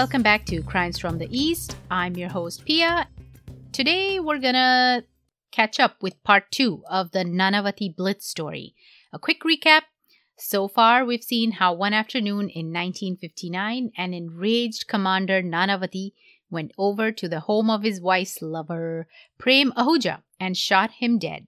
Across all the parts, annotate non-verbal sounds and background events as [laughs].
welcome back to Crimes from the East. I'm your host, Pia. Today we're gonna catch up with part two of the Nanavati Blitz story. A quick recap so far, we've seen how one afternoon in 1959, an enraged Commander Nanavati went over to the home of his wife's lover, Prem Ahuja, and shot him dead.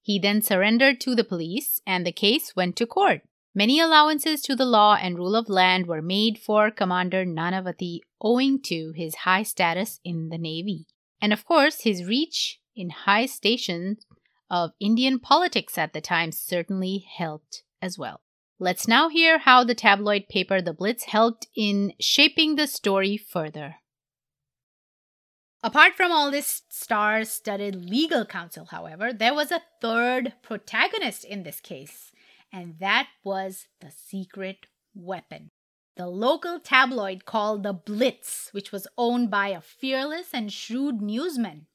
He then surrendered to the police, and the case went to court. Many allowances to the law and rule of land were made for Commander Nanavati owing to his high status in the Navy. And of course, his reach in high stations of Indian politics at the time certainly helped as well. Let's now hear how the tabloid paper The Blitz helped in shaping the story further. Apart from all this star studded legal counsel, however, there was a third protagonist in this case, and that was the secret weapon. The local tabloid called The Blitz, which was owned by a fearless and shrewd newsman,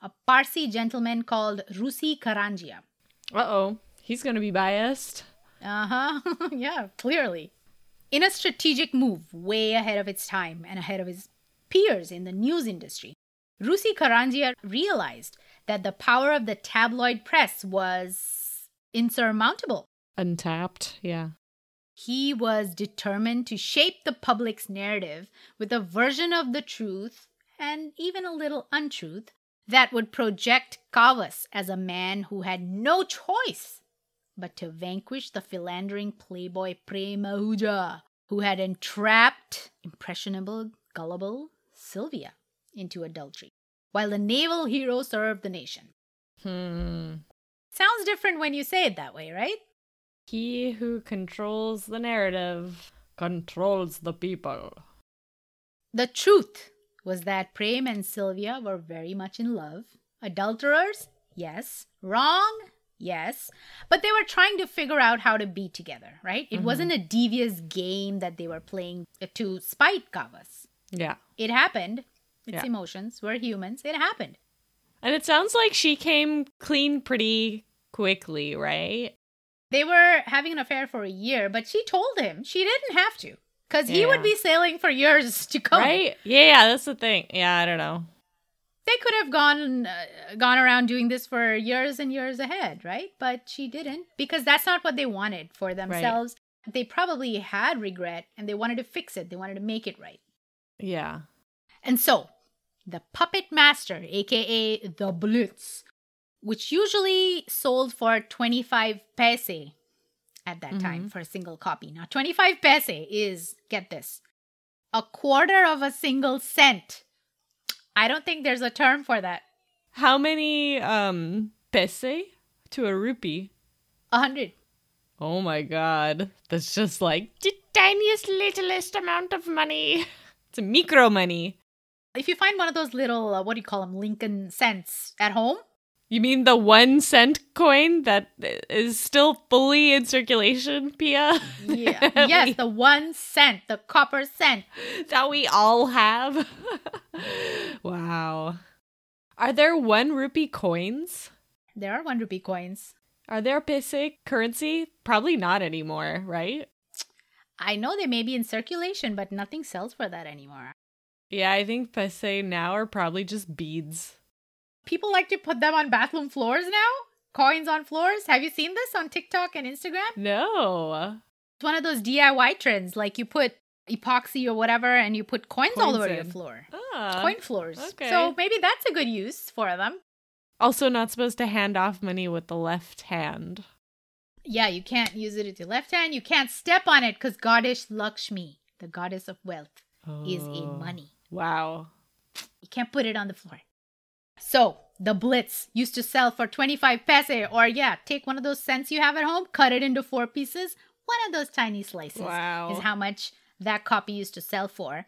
a Parsi gentleman called Rusi Karanjia. Uh oh, he's going to be biased. Uh huh. [laughs] yeah, clearly. In a strategic move way ahead of its time and ahead of his peers in the news industry, Rusi Karanjia realized that the power of the tabloid press was insurmountable. Untapped, yeah. He was determined to shape the public's narrative with a version of the truth and even a little untruth that would project Kavas as a man who had no choice but to vanquish the philandering playboy Prem Ahuja, who had entrapped impressionable, gullible Sylvia into adultery, while the naval hero served the nation. Hmm. Sounds different when you say it that way, right? He who controls the narrative controls the people. The truth was that Prem and Sylvia were very much in love. Adulterers? Yes. Wrong? Yes. But they were trying to figure out how to be together, right? It mm-hmm. wasn't a devious game that they were playing to spite Kavas. Yeah. It happened. It's yeah. emotions. We're humans. It happened. And it sounds like she came clean pretty quickly, right? They were having an affair for a year, but she told him she didn't have to because he would be sailing for years to come. Right? Yeah, that's the thing. Yeah, I don't know they could have gone uh, gone around doing this for years and years ahead, right? But she didn't because that's not what they wanted for themselves. Right. They probably had regret and they wanted to fix it. They wanted to make it right. Yeah. And so, the puppet master, aka the Blitz, which usually sold for 25 paise at that mm-hmm. time for a single copy. Now, 25 paise is, get this, a quarter of a single cent I don't think there's a term for that. How many um paise to a rupee? A hundred. Oh my god. That's just like the tiniest littlest amount of money. [laughs] It's a micro money. If you find one of those little uh, what do you call them Lincoln cents at home, you mean the one cent coin that is still fully in circulation, Pia? Yeah. [laughs] yes, the one cent, the copper cent. That we all have. [laughs] wow. Are there one rupee coins? There are one rupee coins. Are there paise currency? Probably not anymore, right? I know they may be in circulation, but nothing sells for that anymore. Yeah, I think paise now are probably just beads. People like to put them on bathroom floors now. Coins on floors. Have you seen this on TikTok and Instagram? No. It's one of those DIY trends. Like you put epoxy or whatever and you put coins, coins all over in. your floor. Ah, Coin floors. Okay. So maybe that's a good use for them. Also, not supposed to hand off money with the left hand. Yeah, you can't use it with your left hand. You can't step on it because Goddess Lakshmi, the goddess of wealth, oh. is in money. Wow. You can't put it on the floor. So the Blitz used to sell for 25 paise, or yeah, take one of those cents you have at home, cut it into four pieces. One of those tiny slices wow. is how much that copy used to sell for.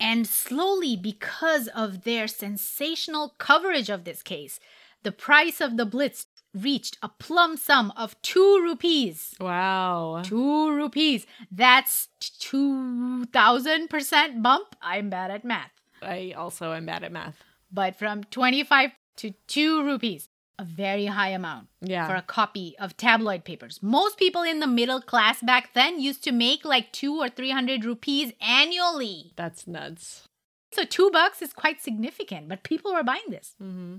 And slowly, because of their sensational coverage of this case, the price of the Blitz reached a plum sum of two rupees. Wow. Two rupees. That's 2,000% bump. I'm bad at math. I also am bad at math but from 25 to 2 rupees. a very high amount Yeah. for a copy of tabloid papers. Most people in the middle class back then used to make like two or three hundred rupees annually. That's nuts. So two bucks is quite significant, but people were buying this. Mm-hmm.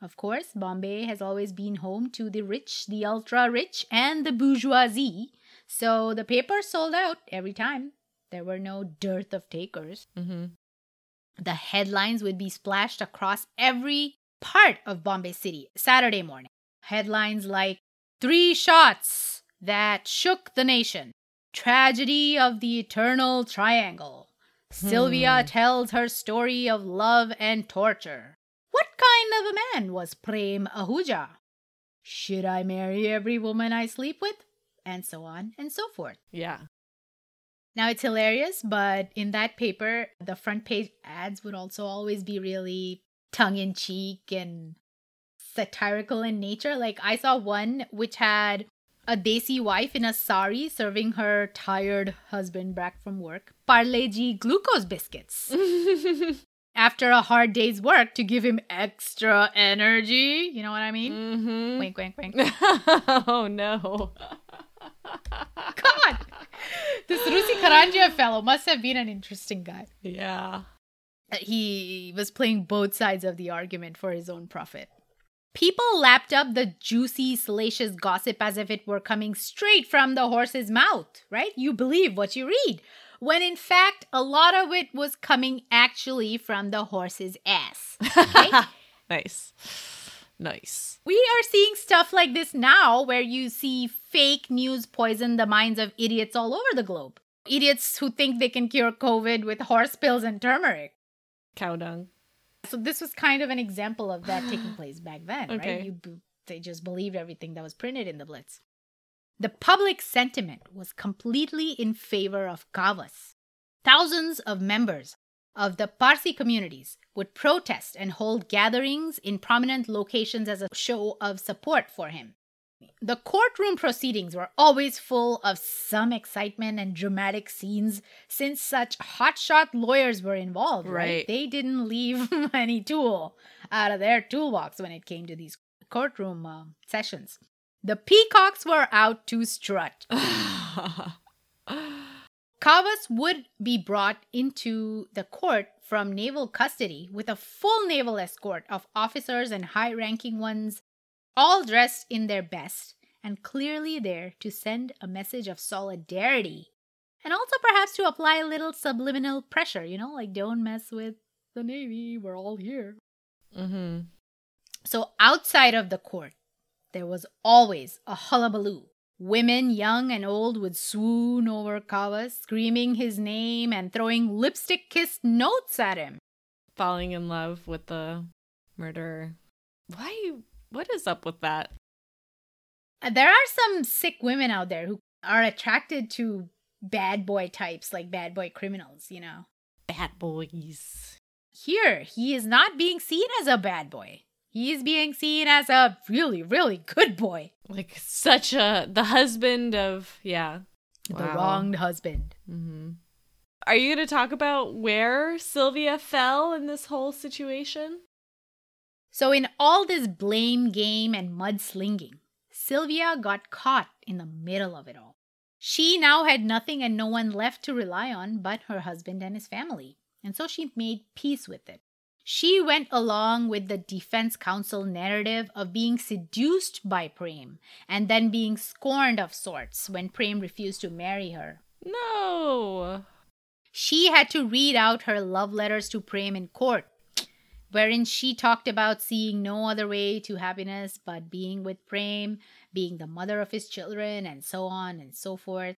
Of course, Bombay has always been home to the rich, the ultra rich, and the bourgeoisie. So the paper sold out every time. There were no dearth of takers. Mm-hmm. The headlines would be splashed across every part of Bombay City Saturday morning. Headlines like Three Shots That Shook the Nation, Tragedy of the Eternal Triangle, Sylvia Hmm. tells her story of love and torture. What kind of a man was Prem Ahuja? Should I marry every woman I sleep with? And so on and so forth. Yeah. Now it's hilarious, but in that paper, the front page ads would also always be really tongue in cheek and satirical in nature. Like I saw one which had a desi wife in a sari serving her tired husband back from work Parle G glucose biscuits [laughs] after a hard day's work to give him extra energy. You know what I mean? mm-hmm. Wink, wink, wink. [laughs] oh no. God, this Rusi Karanjia fellow must have been an interesting guy. Yeah. he was playing both sides of the argument for his own profit. People lapped up the juicy, salacious gossip as if it were coming straight from the horse's mouth, right? You believe what you read. When in fact, a lot of it was coming actually from the horse's ass. [laughs] Okay? nice. Nice. we are seeing stuff like this now where you see fake news poison the minds of idiots all over the globe. Idiots who think they can cure COVID with horse pills and turmeric. Cow dung. So this was kind of an example of that taking [gasps] place back then, Okay. right? You they just believed everything that was printed in the Blitz. The public sentiment was completely in favor of Kavas. Thousands of members of the Parsi communities would protest and hold gatherings in prominent locations as a show of support for him. The courtroom proceedings were always full of some excitement and dramatic scenes since such hotshot lawyers were involved, right? Right. They didn't leave [laughs] any tool out of their toolbox when it came to these courtroom uh, sessions. The peacocks were out to strut. [laughs] Kavas would be brought into the court from naval custody with a full naval escort of officers and high ranking ones, all dressed in their best and clearly there to send a message of solidarity and also perhaps to apply a little subliminal pressure, you know, like don't mess with the Navy, we're all here. mm-hmm. So outside of the court, there was always a hullabaloo. Women, young and old, would swoon over Kavas, screaming his name and throwing lipstick kissed notes at him. Falling in love with the murderer. Why? What is up with that? Uh, There are some sick women out there who are attracted to bad boy types, like bad boy criminals, you know. Bad boys. Here, he is not being seen as a bad boy. He is being seen as a really, really good boy. Like such a the husband of yeah. The Wow. wronged husband. Mm-hmm. Are you going to talk about where Sylvia fell in this whole situation? So, in all this blame game and mudslinging, Sylvia got caught in the middle of it all. She now had nothing and no one left to rely on but her husband and his family, and so she made peace with it. She went along with the defense counsel narrative of being seduced by Prem and then being scorned of sorts when Prem refused to marry her. No. She had to read out her love letters to Prem in court, wherein she talked about seeing no other way to happiness but being with Prem, being the mother of his children, and so on and so forth.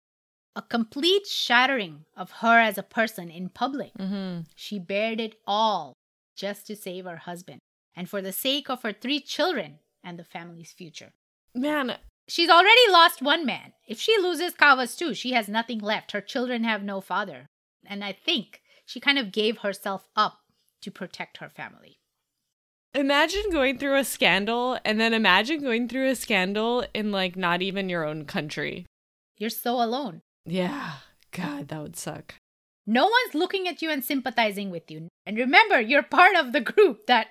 A complete shattering of her as a person in public. Mm-hmm. She bared it all just to save her husband and for the sake of her three children and the family's future. Man, She's already lost one man. If she loses Kavas too, she has nothing left. Her children have no father. And I think she kind of gave herself up to protect her family. imagine going through a scandal and then imagine going through a scandal in like not even your own country. You're so alone. Yeah. God, that would suck. No one's looking at you and sympathizing with you. And remember, you're part of the group that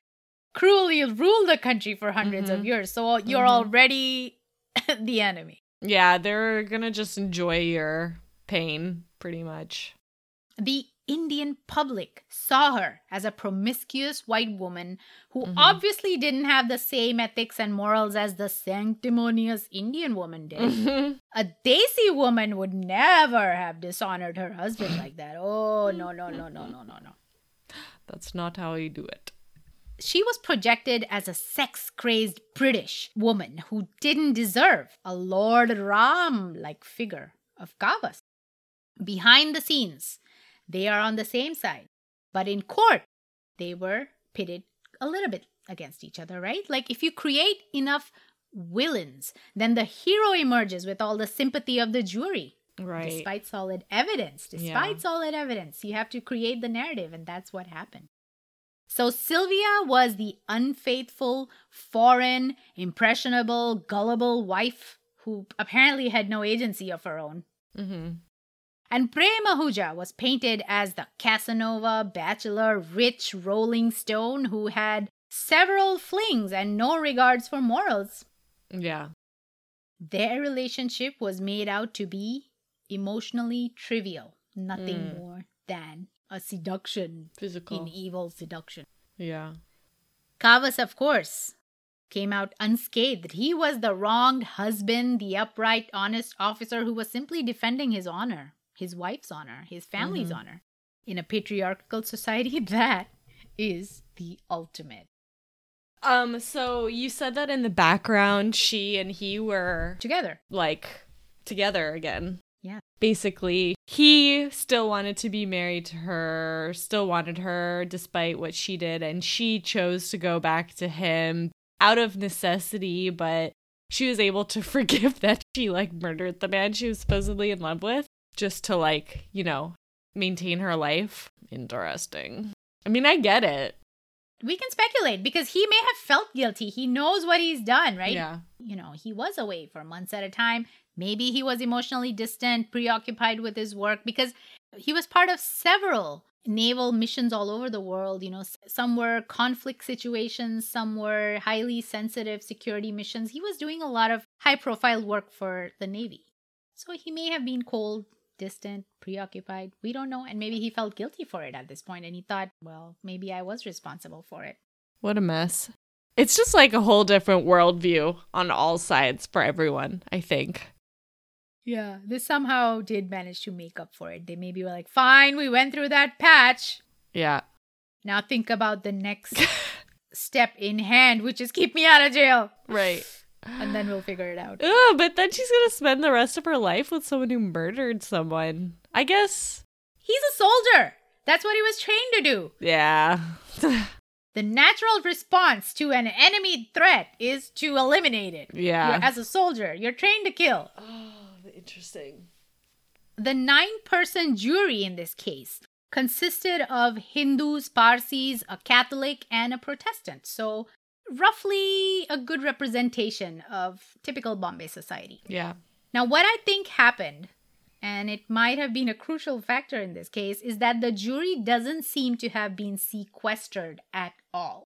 cruelly ruled the country for 100s of Mhm. years. So you're Mhm. already [laughs] the enemy. Yeah, they're gonna just enjoy your pain, pretty much. The Indian public saw her as a promiscuous white woman who Mhm. obviously didn't have the same ethics and morals as the sanctimonious Indian woman did. Mm-hmm. A Desi woman would never have dishonored her husband like that. Oh, no, no, no, no, no, no, no. That's not how you do it. She was projected as a sex crazed British woman who didn't deserve a Lord Ram like figure of Kavas. Behind the scenes, they are on the same side, but in court, they were pitted a little bit against each other, right? Like if you create enough villains, then the hero emerges with all the sympathy of the jury. Right. Despite solid evidence, despite Yeah. solid evidence, you have to create the narrative, and that's what happened. So Sylvia was the unfaithful, foreign, impressionable, gullible wife who apparently had no agency of her own. mm-hmm. And Prem Ahuja was painted as the Casanova, bachelor, rich, rolling stone who had several flings and no regards for morals. Yeah. Their relationship was made out to be emotionally trivial, nothing Mm. more than a seduction Physical. in evil seduction. yeah. Kavas, of course, came out unscathed. He was the wronged husband, the upright, honest officer who was simply defending his honor, his wife's honor, his family's Mhm. honor. In a patriarchal society, [laughs] that is the ultimate. Um, so you said that in the background she and he were Together. like together again. Yeah. Basically, he still wanted to be married to her, still wanted her despite what she did, and she chose to go back to him out of necessity, but she was able to [laughs] forgive that she like murdered the man she was supposedly in love with just to like, you know, maintain her life. Interesting. I mean, I get it. We can speculate because he may have felt guilty. He knows what he's done, right? Yeah. you know, he was away for months at a time. Maybe he was emotionally distant, preoccupied with his work because he was part of several naval missions all over the world. You know, some were conflict situations, some were highly sensitive security missions. He was doing a lot of high profile work for the Navy. So he may have been cold, distant, preoccupied. We don't know. And maybe he felt guilty for it at this point and he thought, well, maybe I was responsible for it. What a mess. It's just like a whole different worldview on all sides for everyone, I think. Yeah, they somehow did manage to make up for it. They maybe were like, fine, we went through that patch. Yeah. Now think about the next [laughs] step in hand, which is keep me out of jail. Right. And then we'll figure it out. Ugh, but then she's gonna spend the rest of her life with someone who murdered someone. I guess. He's a soldier. That's what he was trained to do. Yeah. [laughs] The natural response to an enemy threat is to eliminate it. yeah. You're, as a soldier, you're trained to kill. [gasps] oh, interesting. The nine person jury in this case consisted of Hindus, Parsis, a Catholic, and a Protestant. So, roughly a good representation of typical Bombay society. Yeah. Now, what I think happened, and it might have been a crucial factor in this case, is that the jury doesn't seem to have been sequestered at all.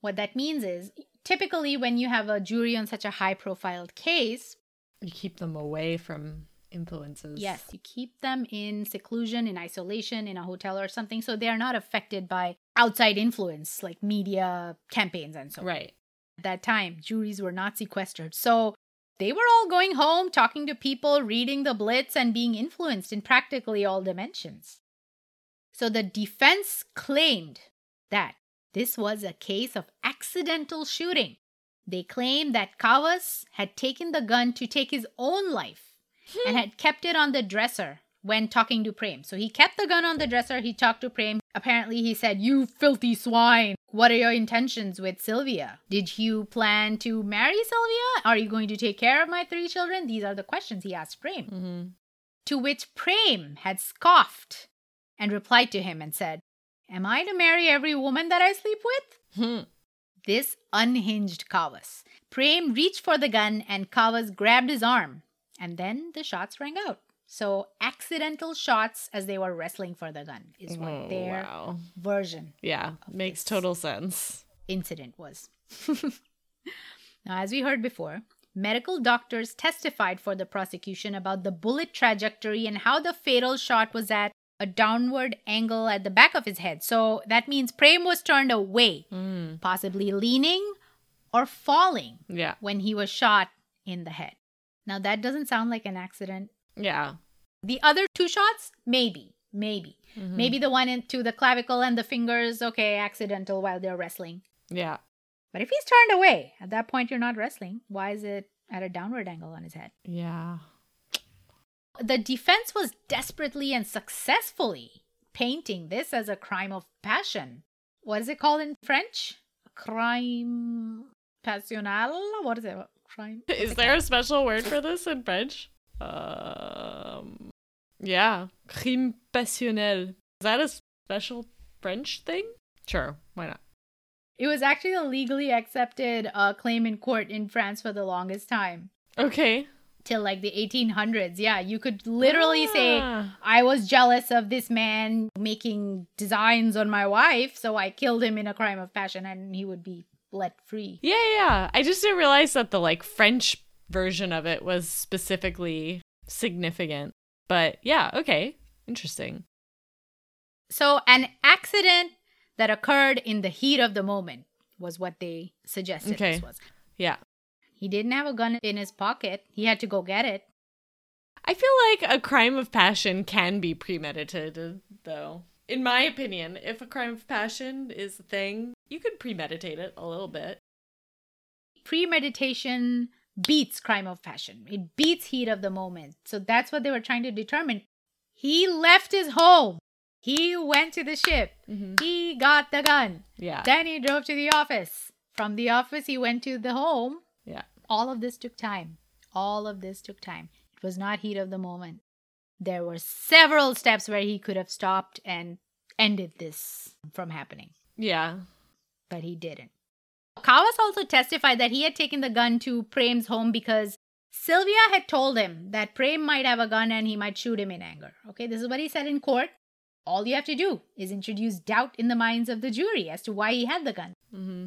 What that means is typically when you have a jury on such a high profiled case, You keep them away from influences. Yes, you keep them in seclusion, in isolation, in a hotel or something, so they are not affected by outside influence like media campaigns and so on. Right. At that time, juries were not sequestered. So they were all going home, talking to people, reading the Blitz, and being influenced in practically all dimensions. So the defense claimed that this was a case of accidental shooting. They claimed that Kawas had taken the gun to take his own life and [laughs] had kept it on the dresser when talking to Prem. So he kept the gun on the dresser. He talked to Prem. Apparently, he said, You filthy swine. What are your intentions with Sylvia? Did you plan to marry Sylvia? Are you going to take care of my three children? These are the questions he asked Prem. Mm-hmm. To which Prem had scoffed and replied to him and said, Am I to marry every woman that I sleep with? Hmm. This unhinged Kawas. Prem reached for the gun and Kawas grabbed his arm, and then the shots rang out. So, accidental shots as they were wrestling for the gun is what Oh, their wow. version. Yeah. Makes total sense. incident was. [laughs] now, as we heard before, medical doctors testified for the prosecution about the bullet trajectory and how the fatal shot was at a downward angle at the back of his head. So that means Prem was turned away, Mm. possibly leaning or falling Yeah. when he was shot in the head. Now, that doesn't sound like an accident. Yeah. The other two shots, maybe, maybe. Mhm. Maybe the one into the clavicle and the fingers, okay, accidental while they're wrestling. Yeah. But if he's turned away, at that point you're not wrestling. Why is it at a downward angle on his head? Yeah. The defense was desperately and successfully painting this as a crime of passion. What is it called in French? Crime passionnel? What is it? Crime? what's Is it there a special word for this in French? Um, yeah, crime passionnel. Is that a special French thing? Sure, why not? It was actually a legally accepted uh, claim in court in France for the longest time. Okay. Till like the 1800s. Yeah, you could literally say, Ah. I was jealous of this man making designs on my wife, so I killed him in a crime of passion and he would be let free. Yeah, yeah, yeah. I just didn't realize that the like French version of it was specifically significant. But yeah, okay, interesting. So, an accident that occurred in the heat of the moment was what they suggested Okay. this was. Yeah. He didn't have a gun in his pocket, he had to go get it. I feel like a crime of passion can be premeditated, though. In my opinion, if a crime of passion is a thing, you could premeditate it a little bit. Premeditation beats crime of passion, it beats heat of the moment. So, that's what they were trying to determine. He left his home, he went to the ship, Mm-hmm. he got the gun. Yeah. Then he drove to the office. From the office, he went to the home. yeah. All of this took time. All of this took time. It was not heat of the moment. There were several steps where he could have stopped and ended this from happening, Yeah. but he didn't. Kawas also testified that he had taken the gun to Prem's home because Sylvia had told him that Prem might have a gun and he might shoot him in anger. Okay, this is what he said in court. All you have to do is introduce doubt in the minds of the jury as to why he had the gun. Mm-hmm.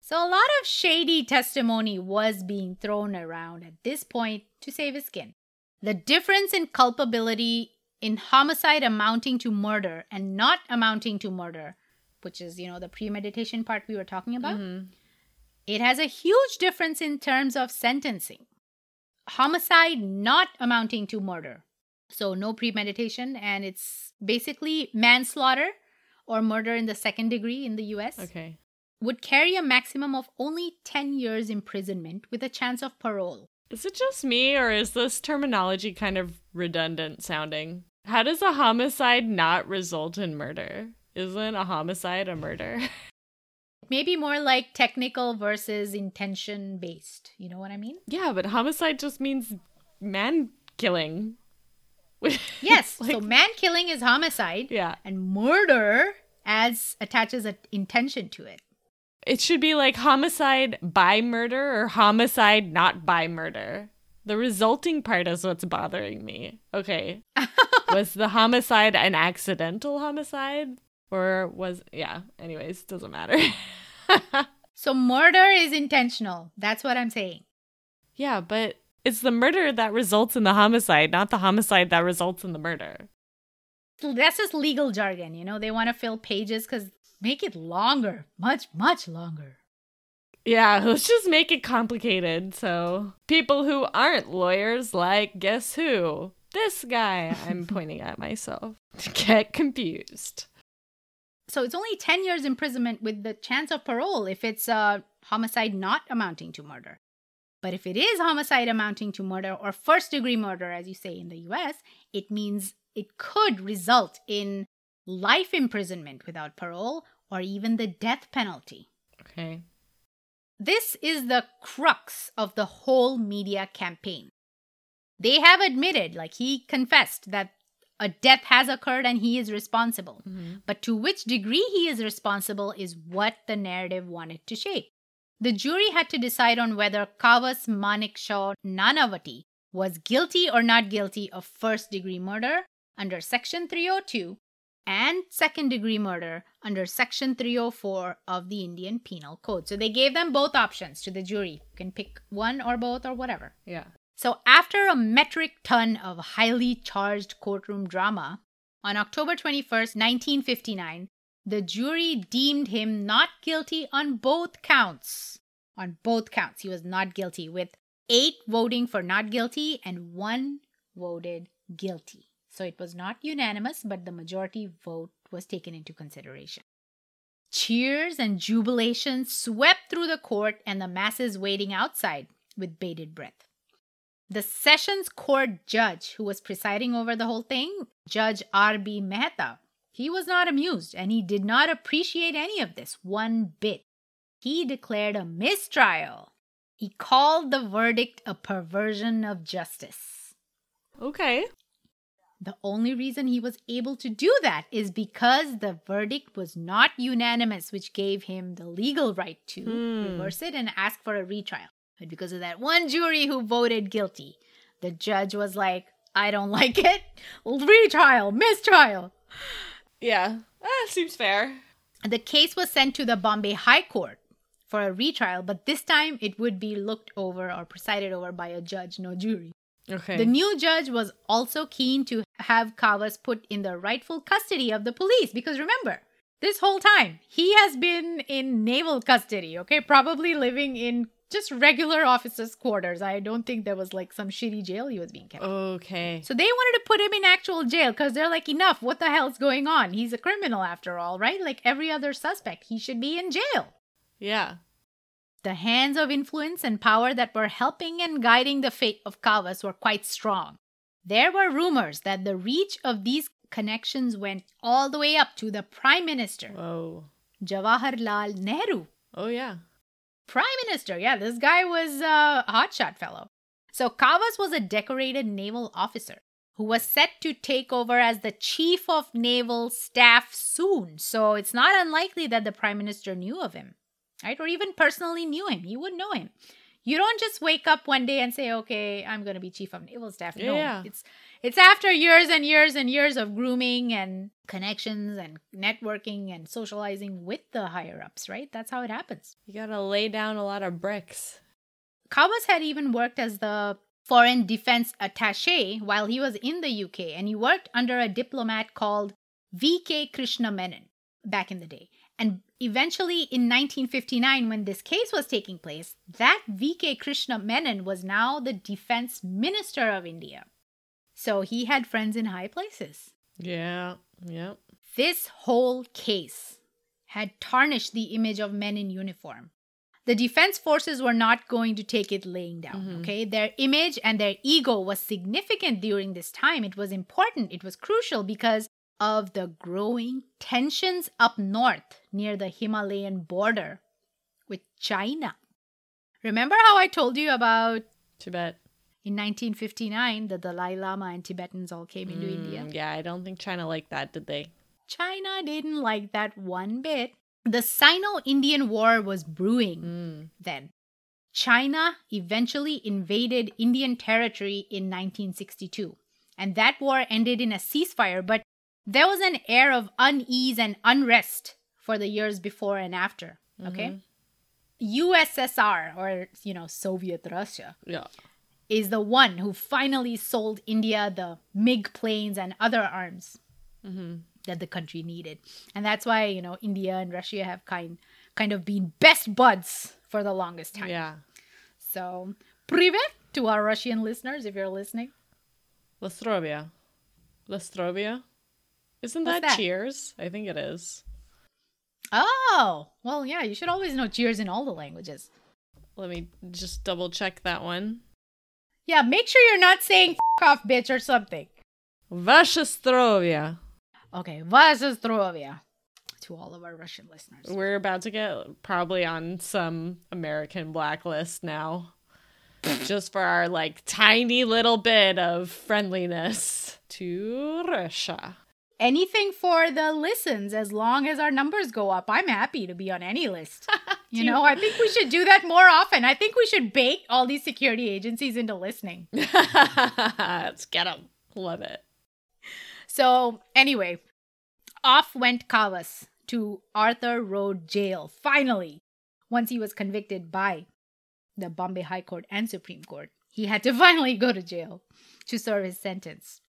So a lot of shady testimony was being thrown around at this point to save his skin. The difference in culpability in homicide amounting to murder and not amounting to murder, which is, you know, the premeditation part we were talking about, Mm-hmm. It has a huge difference in terms of sentencing. Homicide not amounting to murder. So no premeditation and it's basically manslaughter or murder in the second degree in the US Okay. would carry a maximum of only 10 years imprisonment with a chance of parole. Is it just me, or is this terminology kind of redundant sounding? How does a homicide not result in murder? Isn't a homicide a murder? [laughs] Maybe more like technical versus intention based. You know what I mean? yeah, but homicide just means man killing. [laughs] Yes. so man killing is homicide, Yeah. and murder adds attaches an intention to it. It should be like homicide by murder or homicide not by murder. The resulting part is what's bothering me. Okay. [laughs] was the homicide an accidental homicide? Or was, yeah, anyways, doesn't matter. [laughs] [laughs] So murder is intentional. That's what I'm saying. yeah, but it's the murder that results in the homicide, not the homicide that results in the murder. That's just legal jargon, you know? They want to fill pages because make it longer, much, much longer. Yeah, [laughs] let's just make it complicated. So people who aren't lawyers, like, guess who? This guy. I'm [laughs] pointing at myself. Get confused. So it's only 10 years imprisonment with the chance of parole if it's a homicide not amounting to murder. But if it is homicide amounting to murder or first degree murder, as you say in the US, it means it could result in life imprisonment without parole or even the death penalty. Okay. This is the crux of the whole media campaign. They have admitted, like he confessed, that a death has occurred and he is responsible. Mm-hmm. But to which degree he is responsible is what the narrative wanted to shape. The jury had to decide on whether Kavas Manekshaw Nanavati was guilty or not guilty of first degree murder under Section 302 and second degree murder under Section 304 of the Indian Penal Code. So they gave them both options to the jury. You can pick one or both or whatever. Yeah. So after a metric ton of highly charged courtroom drama, on October 21st, 1959, the jury deemed him not guilty on both counts. On both counts, he was not guilty, with eight voting for not guilty and one voted guilty. So it was not unanimous, but the majority vote was taken into consideration. Cheers and jubilation swept through the court and the masses waiting outside with bated breath. The Sessions Court judge who was presiding over the whole thing, Judge R.B. Mehta, he was not amused and he did not appreciate any of this one bit. He declared a mistrial. He called the verdict a perversion of justice. Okay. The only reason he was able to do that is because the verdict was not unanimous, which gave him the legal right to Hmm. reverse it and ask for a retrial. But because of that one jury who voted guilty, the judge was like, I don't [laughs] like it. Retrial, mistrial. Yeah. Ah, seems fair. The case was sent to the Bombay High Court for a retrial, but this time it would be looked over or presided over by a judge, no jury. Okay. The new judge was also keen to have Kavas put in the rightful custody of the police because remember, this whole time he has been in naval custody, okay? Probably living in just regular officers' quarters. I don't think there was like some shitty jail he was being kept. okay. So they wanted to put him in actual jail because they're like, enough, what the hell's going on? He's a criminal after all, right? Like every other suspect, he should be in jail. Yeah. The hands of influence and power that were helping and guiding the fate of Kawas were quite strong. There were rumors that the reach of these connections went all the way up to the Prime Minister, Whoa. Jawaharlal Nehru. Oh yeah. Prime Minister, yeah, this guy was a hotshot fellow. So Kawas was a decorated naval officer who was set to take over as the chief of naval staff soon. So it's not unlikely that the prime minister knew of him, right? Or even personally knew him. You would know him. You don't just wake up one day and say, "Okay, I'm going to be chief of naval staff." No, Yeah. it's it's after years and years and years of grooming and connections and networking and socializing with the higher ups, right? That's how it happens. You gotta lay down a lot of bricks. Kawas had even worked as the foreign defense attaché while he was in the UK, and he worked under a diplomat called V.K. Krishna Menon back in the day. And eventually, in 1959, when this case was taking place, that V.K. Krishna Menon was now the defense minister of India. So he had friends in high places. Yeah. yeah. This whole case had tarnished the image of men in uniform. The defense forces were not going to take it laying down, Mhm. okay? Their image and their ego was significant during this time. It was important, it was crucial because of the growing tensions up north near the Himalayan border with China. Remember how I told you about Tibet. In 1959 the Dalai Lama and Tibetans all came into Mm, India? Yeah, I don't think China liked that, did they? China didn't like that one bit. The Sino Indian War was brewing Mm. then. China eventually invaded Indian territory in 1962, and that war ended in a ceasefire, but there was an air of unease and unrest for the years before and after. Okay? USSR, or, you know, Soviet Russia, Yeah. Is the one who finally sold India the MiG planes and other arms Mm-hmm. that the country needed. And that's why, you know, India and Russia have kind kind of been best buds for the longest time. Yeah. So, privet to our Russian listeners if you're listening. Lastrovia. Lastrovia? Isn't that, that? cheers? I think it is. Oh, well, yeah, you should always know cheers in all the languages. Let me just double check that one. Yeah, make sure you're not saying F off, bitch, or something. Vaše zdrovia. Okay, Vaza Zdrovia to all of our Russian listeners. We're about to get probably on some American blacklist now. just for our like tiny little bit of friendliness to Russia. Anything for the listens, as long as our numbers go up. I'm happy to be on any list. [laughs] You know, I think we should do that more often. I think we should bait all these security agencies into listening. [laughs] Let's get them. Love it. So, anyway, Off went Kavas to Arthur Road Jail, finally, once he was convicted by the Bombay High Court and Supreme Court. He had to [laughs] finally go to jail to serve his sentence.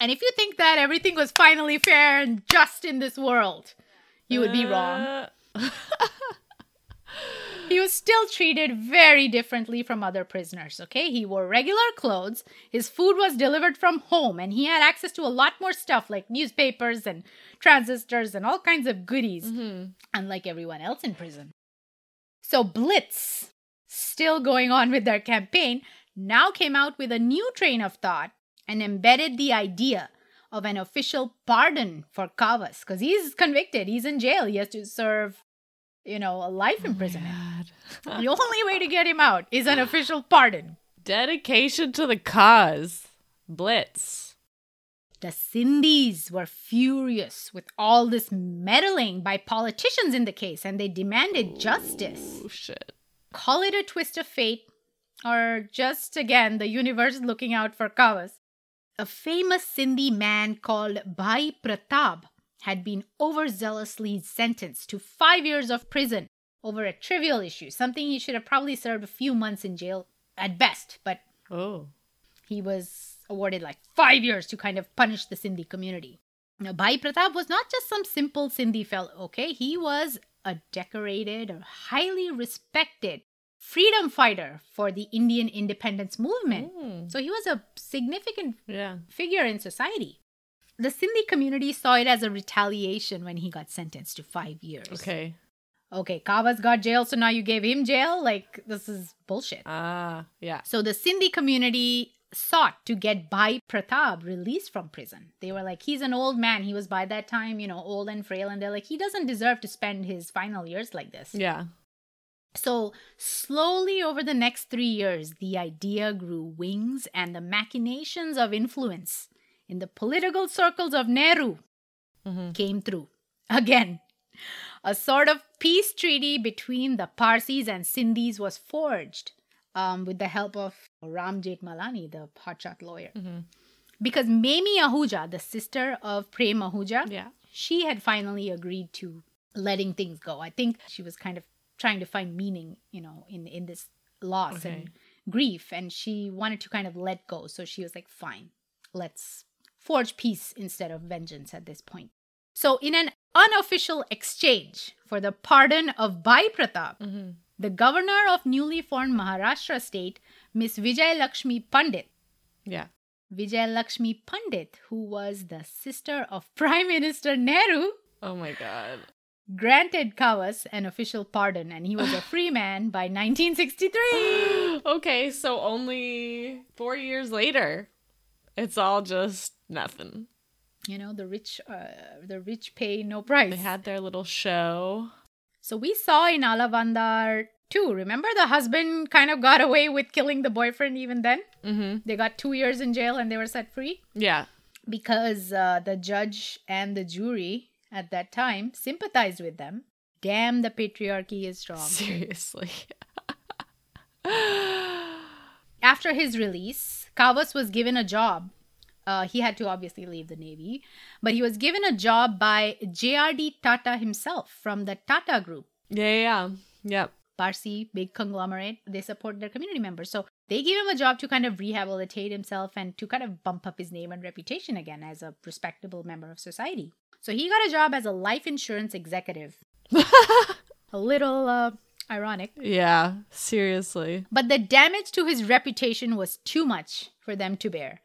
And if you think that everything was finally fair and just in this world, you would be wrong. Uh, [laughs] He was still treated very differently from other prisoners, okay? He wore regular clothes, his food was delivered from home, and he had access to a lot more stuff like newspapers and transistors and all kinds of goodies, mhm. unlike everyone else in prison. So, Blitz, still going on with their campaign, now came out with a new train of thought and embedded the idea of an official pardon for Kavas because he's convicted, he's in jail, he has to serve, you know, a life oh imprisonment. God. The only way to get him out is an official pardon. Dedication to the cause. Blitz. The Sindhis were furious with all this meddling by politicians in the case and they demanded oh, justice. Oh shit. Call it a twist of fate or just again the universe looking out for Kavas. A famous Sindhi man called Bhai Pratap had been overzealously sentenced to five years of prison over a trivial issue, something he should have probably served a few months in jail at best, but Oh. he was awarded like five years to kind of punish the Sindhi community. Now, Bhai Pratap was not just some simple Sindhi fellow, okay? He was a decorated or highly respected freedom fighter for the Indian independence movement. Mm. So he was a significant Yeah. figure in society. The Sindhi community saw it as a retaliation when he got sentenced to five years. Okay. Okay, Kavas got jail, so now you gave him jail? Like, this is bullshit. Ah, yeah. So the Sindhi community sought to get Bhai Pratap released from prison. They were like, he's an old man. He was by that time, you know, old and frail. And they're like, he doesn't deserve to spend his final years like this. Yeah. So slowly over the next three years, the idea grew wings and the machinations of influence in the political circles of Nehru Mhm. came through. Again, a sort of peace treaty between the Parsis and Sindhis was forged um, with the help of Ram Malani, the hotshot lawyer. Mhm. Because Mamie Ahuja, the sister of Prem Ahuja, Yeah. she had finally agreed to letting things go. I think she was kind of trying to find meaning, you know, in in this loss Okay. and grief, and she wanted to kind of let go. So she was like, "Fine, let's forge peace instead of vengeance at this point." So, in an unofficial exchange for the pardon of Bhai Pratap, Mhm. the governor of newly formed Maharashtra state, Miss Vijay Lakshmi Pandit, Yeah. Vijay Lakshmi Pandit, who was the sister of [laughs] Prime Minister Nehru, Oh my god. granted Kawas an official pardon and he was a free man by [gasps] 1963. [gasps] okay, so only four years later, it's all just nothing. You know, the rich uh, the rich pay no price. They had their little show. so we saw in Alavandar too. Remember the husband kind of got away with killing the boyfriend even then? Mm-hmm. They got 2 years in jail and they were set free Yeah. because uh, the judge and the jury at that time sympathized with them. Damn, the patriarchy is strong. [laughs] Seriously. After his release, Kawas was given a job. Uh, he had to obviously leave the Navy, but he was given a job by J.R.D. Tata himself from the Tata Group. yeah, yeah, yeah. Parsi, big conglomerate, they support their community members. So they gave him a job to kind of rehabilitate himself and to kind of bump up his name and reputation again as a respectable member of society. So he got a job as a life insurance executive. [laughs] a little uh, ironic. Yeah, seriously. But the damage to his reputation was too much for them to bear.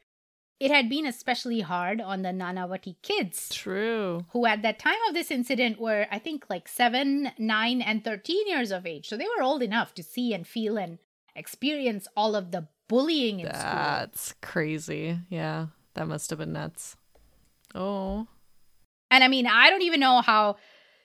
It had been especially hard on the Nanavati kids, True. who at that time of this incident were, I think, like 7, 9, and 13 years of age. So they were old enough to see and feel and experience all of the bullying in school. That's crazy. Yeah, that must have been nuts. Oh. And I mean, I don't even know how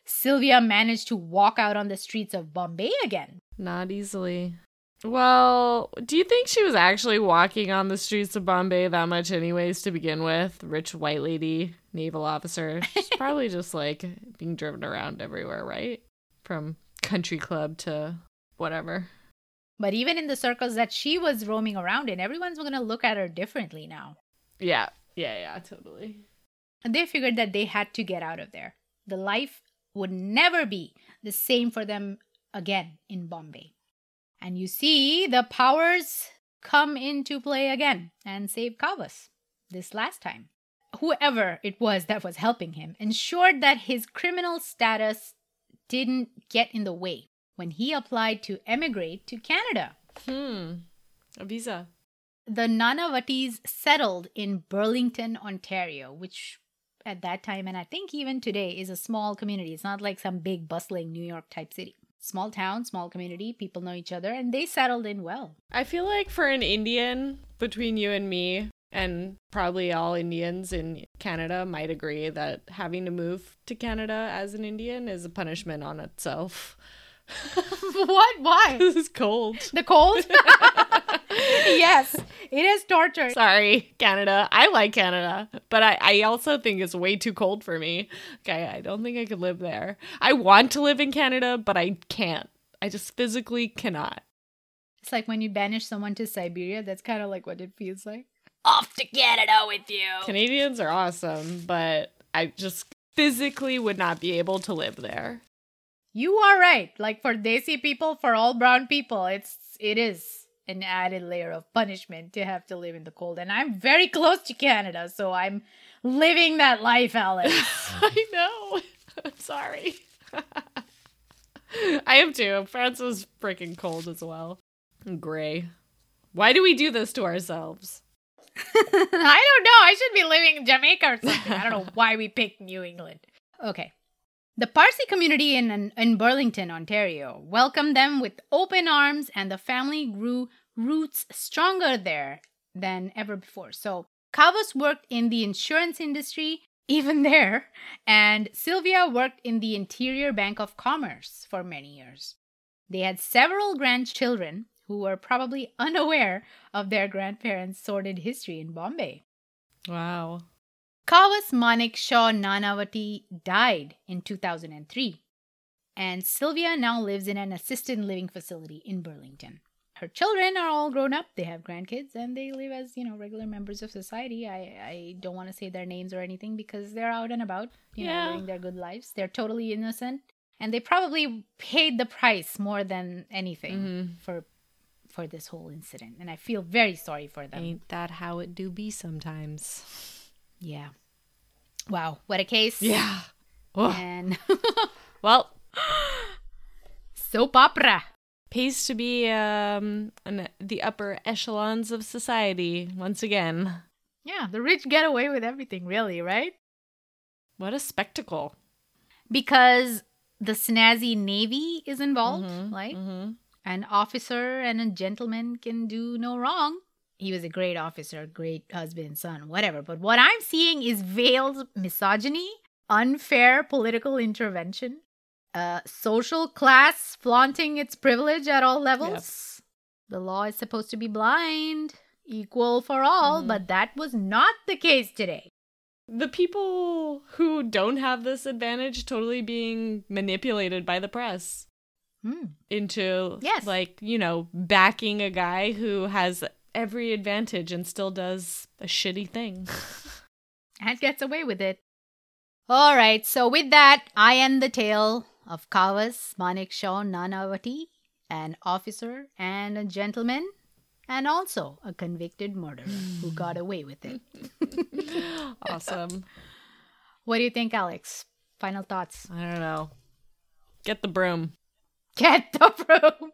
Sylvia managed to walk out on the streets of Bombay again. Not easily. Well, do you think she was actually walking on the streets of Bombay that much, anyways, to begin with? Rich white lady, naval officer. She's [laughs] probably just like being driven around everywhere, right? From country club to whatever. But even in the circles that she was roaming around in, everyone's going to look at her differently now. Yeah, yeah, yeah, totally. And they figured that they had to get out of there. The life would never be the same for them again in Bombay. And you see, the powers come into play again and save Kawas this last time. Whoever it was that was helping him ensured that his criminal status didn't get in the way when he applied to emigrate to Canada. Hmm. A visa. The Nanavatis settled in Burlington, Ontario, which at that time, and I think even today, is a small community. It's not like some big, bustling New York type city. Small town, small community, people know each other, and they settled in well. I feel like for an Indian, between you and me, and probably all Indians in Canada might agree that having to move to Canada as an Indian is a punishment on itself. [laughs] what? Why? [laughs] this is cold. The cold? [laughs] yes, it is torture. Sorry, Canada. I like Canada, but I, I also think it's way too cold for me. Okay, I don't think I could live there. I want to live in Canada, but I can't. I just physically cannot. It's like when you banish someone to Siberia, that's kind of like what it feels like. Off to Canada with you. Canadians are awesome, but I just physically would not be able to live there. You are right. Like for Desi people, for all brown people, it's it is an added layer of punishment to have to live in the cold. And I'm very close to Canada, so I'm living that life, Alex. [laughs] I know. [laughs] I'm sorry. [laughs] I am too. France is freaking cold as well. Gray. Why do we do this to ourselves? I don't know. I should be living in Jamaica or something. I don't know why we picked New England. Okay. The Parsi community in, in Burlington, Ontario, welcomed them with open arms, and the family grew roots stronger there than ever before. So, Kawas worked in the insurance industry, even [laughs] there, and Sylvia worked in the Imperial Bank of Commerce for many years. They had several grandchildren who were probably unaware of their grandparents' sordid history in Bombay. Wow. Kawas Manekshaw Nanavati died in 2003, and Sylvia now lives in an assisted living facility in Burlington. Her children are all grown up, they have grandkids, and they live as, you know, regular members of society. I, I don't want to say their names or anything because they're out and about, you Yeah. know, living their good lives. They're totally innocent, and they probably paid the price more than anything Mhm. for for this whole incident. And I feel very sorry for them. Ain't that how it do be sometimes? Yeah. Wow, what a case. Yeah. And [laughs] Well, soap opera. pays to be um in the upper echelons of society once again. Yeah, the rich get away with everything, really, right? What a spectacle. Because the snazzy navy is involved, Mhm, right? mhm. An officer and a gentleman can do no wrong. He was a great officer, great husband son, whatever. But what I'm seeing is veiled misogyny, unfair political intervention, uh, social class flaunting its privilege at all levels. The law is supposed to be blind, equal for all, Mhm. but that was not the case today. The people who don't have this advantage totally being manipulated by the press Hmm. into Yes. like, you know, backing a guy who has every advantage and still does a shitty thing. [laughs] and gets away with it. All right, so with that, I end the tale of Kawas Manekshaw Nanavati, an officer and a gentleman, and also a convicted murderer who [sighs] got away with it. [laughs] awesome. What do you think, Alex? Final thoughts. I don't know. Get the broom. Get the [laughs] broom.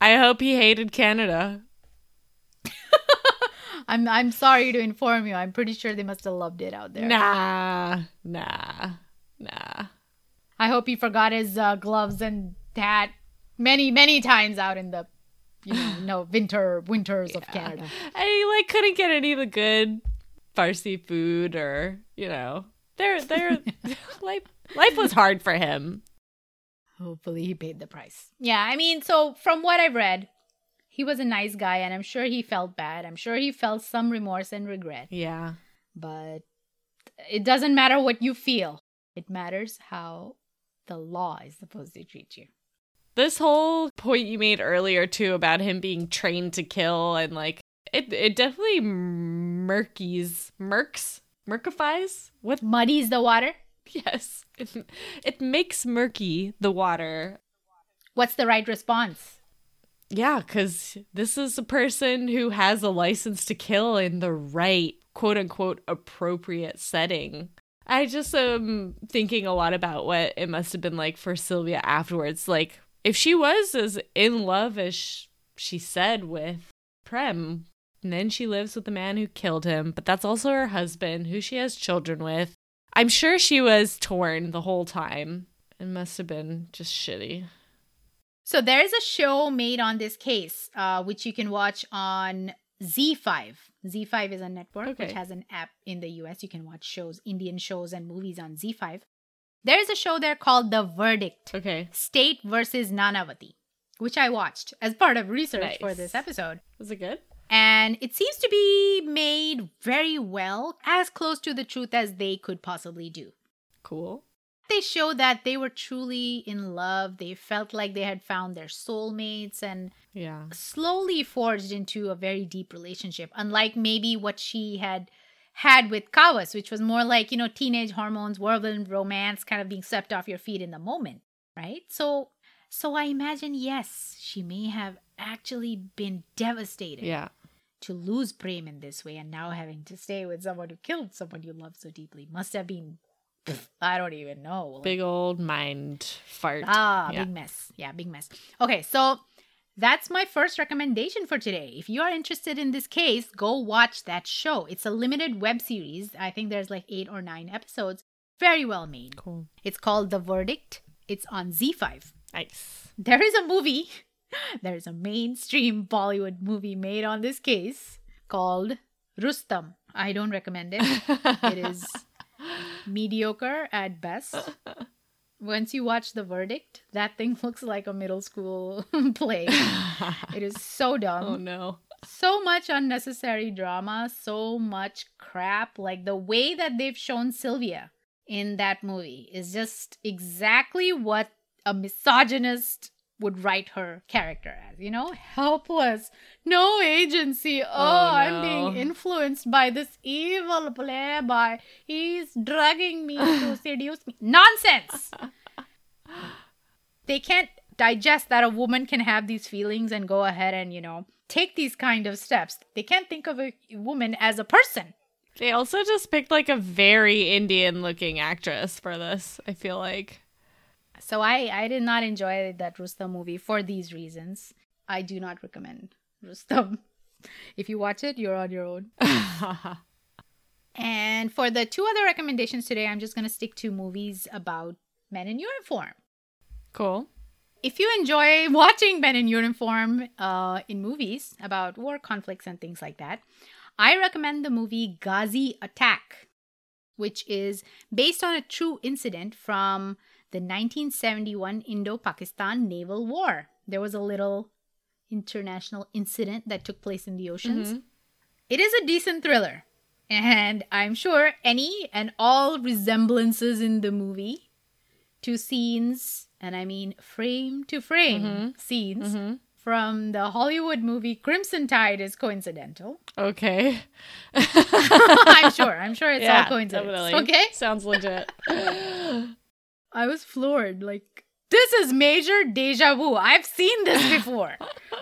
I hope he hated Canada. I'm I'm sorry to inform you. I'm pretty sure they must have loved it out there. Nah, nah, nah. I hope he forgot his uh, gloves and hat many many times out in the you know no winter winters of Canada. He like couldn't get any of the good Parsi food or you know, there there [laughs] [laughs] life life was hard for him. Hopefully he paid the price. Yeah, I mean, so from what I've read, he was a nice guy and I'm sure he felt bad. I'm sure he felt some remorse and regret. Yeah. But it doesn't matter what you feel. It matters how the law is supposed to treat you. This whole point you made earlier too about him being trained to kill and like it it definitely murkies murks Murkifies? What? Muddies the water? Yes. [laughs] It, it makes murky the water. What's the right response? Yeah, because this is a person who has a license to kill in the right, quote unquote, appropriate setting. I just am thinking a lot about what it must have been like for Sylvia afterwards. Like, if she was as in love as she said with Prem, and then she lives with the man who killed him, but that's also her husband, who she has children with. I'm sure she was torn the whole time. It must have been just shitty. So there is a show made on this case, uh, which you can watch on ZEE5. ZEE5 is a network Okay. which has an app in the US. You can watch shows, Indian shows and movies on ZEE5. There is a show there called The Verdict Okay. State versus Nanavati, which I watched as part of research for this episode. Was it good? And it seems to be made very well, as close to the truth as they could possibly do. Cool. They show that they were truly in love. They felt like they had found their soulmates and Yeah. slowly forged into a very deep relationship, unlike maybe what she had had with Kawas, which was more like, you know, teenage hormones, whirlwind romance, kind of being swept off your feet in the moment, right? So so I imagine yes, she may have actually been devastated Yeah. to lose Prem in this way and now having to stay with someone who killed someone you love so deeply must have been I don't even know. like- Big old mind fart. Ah, Yeah. big mess. Yeah, big mess. Okay, so that's my first recommendation for today. If you are interested in this case, go watch that show. It's a limited web series. I think there's like eight or nine episodes. Very well made. Cool. It's called The Verdict. It's on ZEE5. Nice. There is a movie, [laughs] there's a mainstream Bollywood movie made on this case called Rustom. I don't recommend it. It is [laughs] mediocre at best. [laughs] Once you watch the verdict, that thing [laughs] looks like a middle school [laughs] play. It is so dumb. oh no. So much unnecessary drama, so much crap. Like the way that they've shown Sylvia in that movie is just exactly what a misogynist would write her character as, you know? Helpless, no agency. Oh, oh I'm being influenced by this evil playboy. He's drugging me [laughs] to seduce me. Nonsense! they can't digest that a woman can have these feelings and go ahead and, you know, take these kind of steps. They can't think of a woman as a person. They also just picked like a very Indian looking actress for this, I feel like. So I I did not enjoy that Rustom movie for these reasons. I do not recommend Rustom. [laughs] If you watch it, you're on your own. [laughs] And for the two other recommendations today, I'm just going to stick to movies about men in uniform. cool. If you enjoy [laughs] watching men in uniform uh, in movies about war conflicts and things like that, I recommend the movie Ghazi Attack, which is based on a true incident from the 1971 Indo Pakistan Naval War. There was a little international incident that took place in the oceans. Mhm. It is a decent thriller, and I'm sure any and all resemblances in the movie to scenes, and I mean frame to frame Mhm. scenes Mhm. from the Hollywood movie Crimson Tide is coincidental. Okay. [laughs] I'm sure. I'm sure it's all Yeah, coincidence. definitely. Okay. Sounds legit. [laughs] I was floored. Like, this is major deja vu. I've seen this [laughs] before.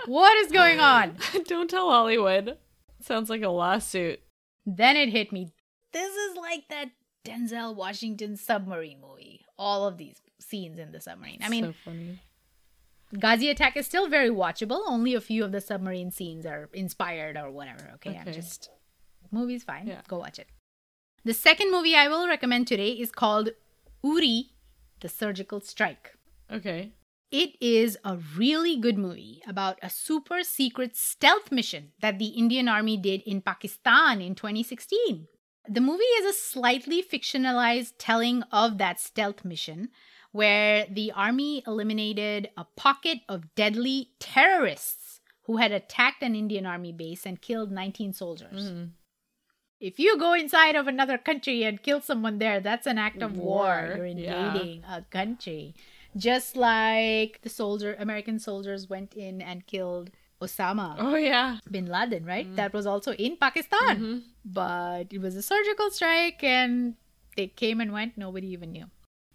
what is going on? [laughs] Don't tell Hollywood. Sounds like a lawsuit. Then it hit me. This is like that Denzel Washington submarine movie. All of these scenes in the submarine. I mean, so funny. Ghazi Attack is still very watchable. Only a few of the submarine scenes are inspired or whatever. Okay, I'm just movie's fine. Yeah. Go watch it. The second movie I will recommend today is called Uri, the Surgical Strike. Okay. It is a really good movie about a super secret stealth mission that the Indian Army did in Pakistan in 2016. The movie is a slightly fictionalized telling of that stealth mission where the army eliminated a pocket of deadly terrorists who had attacked an Indian army base and killed 19 soldiers. Mhm. If you go inside of another country and kill someone there, that's an act of war. War, You're yeah. invading a country. Just like the soldier, American soldiers went in and killed Osama Oh yeah. bin Laden, right? That was also in Pakistan. Mhm. But it was a surgical strike and they came and went. Nobody even knew.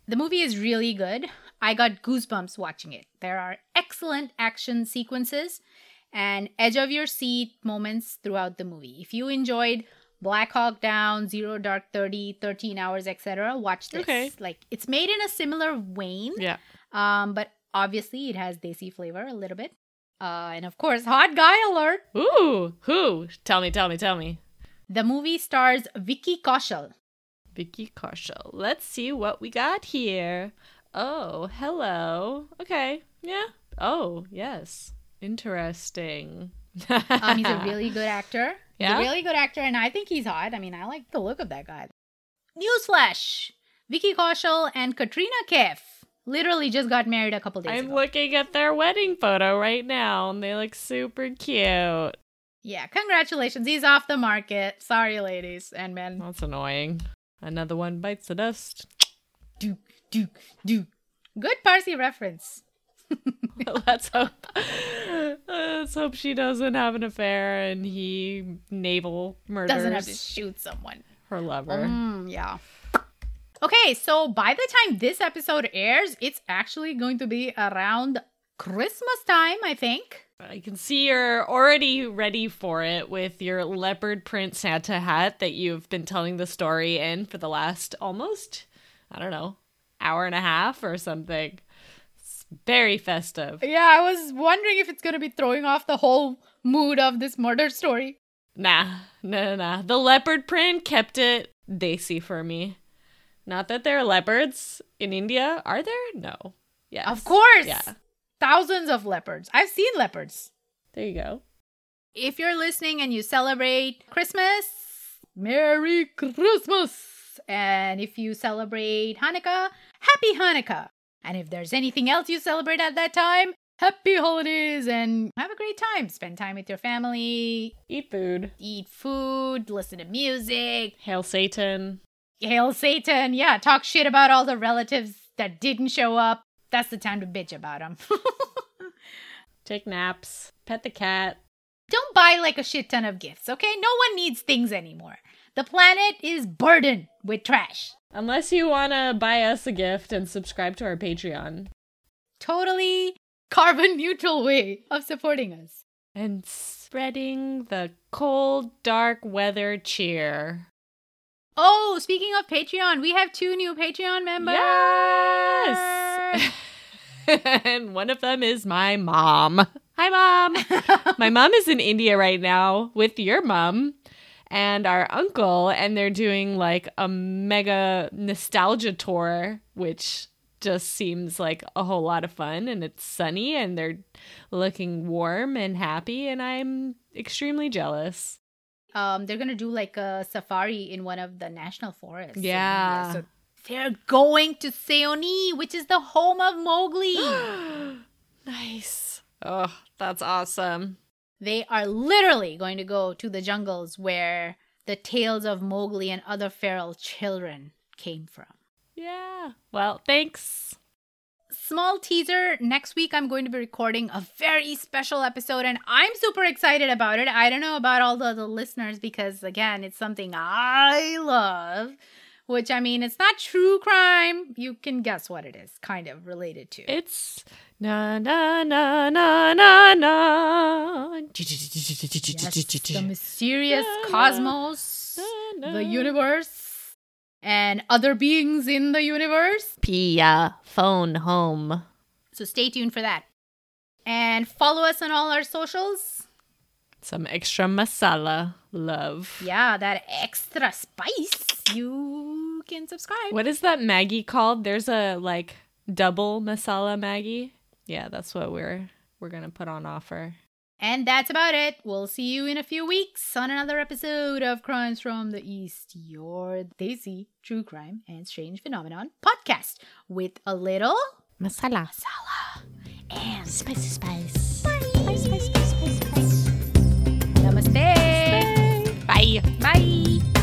The movie is really good. I got goosebumps watching it. There are excellent action sequences and edge of your seat moments throughout the movie. If you enjoyed Black Hawk Down, Zero Dark 30, 13 Hours, etc., watch this. Okay. Like it's made in a similar vein, Yeah. um, but obviously it has desi flavor a little bit. Uh, and of course, hot guy alert. Ooh, who? Tell me, tell me, tell me. The movie stars Vicky Kaushal. Vicky Kaushal. Let's see what we got here. Oh, hello. Okay. Yeah. Oh, yes. Interesting. Um, he's a [laughs] really good actor. He's Yeah? a really good actor, and I think he's hot. I mean, I like the look of that guy. Newsflash: Vicky Kaushal and Katrina Kaif literally just got married a couple days I'm ago. looking at their wedding photo right now, and they look super cute. yeah, congratulations. He's off the market. Sorry, ladies and men. That's annoying. Another one bites the dust. Duke, Duke, Duke. Good Parsi reference. [laughs] let's hope. Let's hope she doesn't have an affair and he naval murders Doesn't have to shoot someone. her lover. Mm, yeah. Okay, so by the time this episode airs, it's actually going to be around Christmas time, I think. I can see you're already ready for it with your leopard print Santa hat that you've been telling the story in for the last almost, I don't know, hour and a half or something. Very festive. Yeah, I was wondering if it's going to be throwing off the whole mood of this murder story. Nah, nah, nah, nah. The leopard print kept it desi for me. Not that there are leopards in India. Are there? No. Yes. Of course. Yeah. Thousands of leopards. I've seen leopards. There you go. If you're listening and you celebrate Christmas, Merry Christmas. And if you celebrate Hanukkah, Happy Hanukkah. And if there's anything else you celebrate at that time, Happy holidays and have a great time. Spend time with your family, Eat food. eat food, listen to music, Hail Satan. hail Satan. Yeah, talk shit about all the relatives that didn't show up. That's the time to bitch about them. [laughs] Take naps. Pet the cat. Don't buy like a shit ton of gifts, okay? No one needs things anymore. The planet is burdened with trash. Unless you want to buy us a gift and subscribe to our Patreon. Totally carbon neutral way of supporting us. And spreading the cold, dark weather cheer. Oh, speaking of Patreon, we have two new Patreon members. Yes! [laughs] and one of them is my mom. Hi, mom. [laughs] my mom is in India right now with your mom and our uncle, and they're doing like a mega nostalgia tour, which just seems like a whole lot of fun. And it's sunny, and they're looking warm and happy, and I'm extremely jealous. um, they're gonna do like a safari in one of the national forests. Yeah. So they're going to Seoni, which is the home of Mowgli. [gasps] nice. Oh, that's awesome. They are literally going to go to the jungles where the tales of Mowgli and other feral children came from. Yeah. Well, thanks. Small teaser next week, I'm going to be recording a very special episode, and I'm super excited about it. I don't know about all the other listeners because, again, it's something I love. Which I mean, it's not true crime. You can guess what it is, kind of related to. It's na na na na na na. Yes, the mysterious Na, na, cosmos, na, the universe, and other beings in the universe. Pia, phone home. So stay tuned for that. And follow us on all our socials. Some extra masala love. Yeah, that extra spice. You can subscribe. What is that Maggi called? There's a like double masala Maggi. Yeah, that's what we're we're gonna put on offer. And that's about it. We'll see you in a few weeks on another episode of Crimes from the East, your Desi True Crime and Strange Phenomenon podcast with a little masala, masala, and spicy spice. Bye. Bye. Namaste. Bye. Bye. Bye.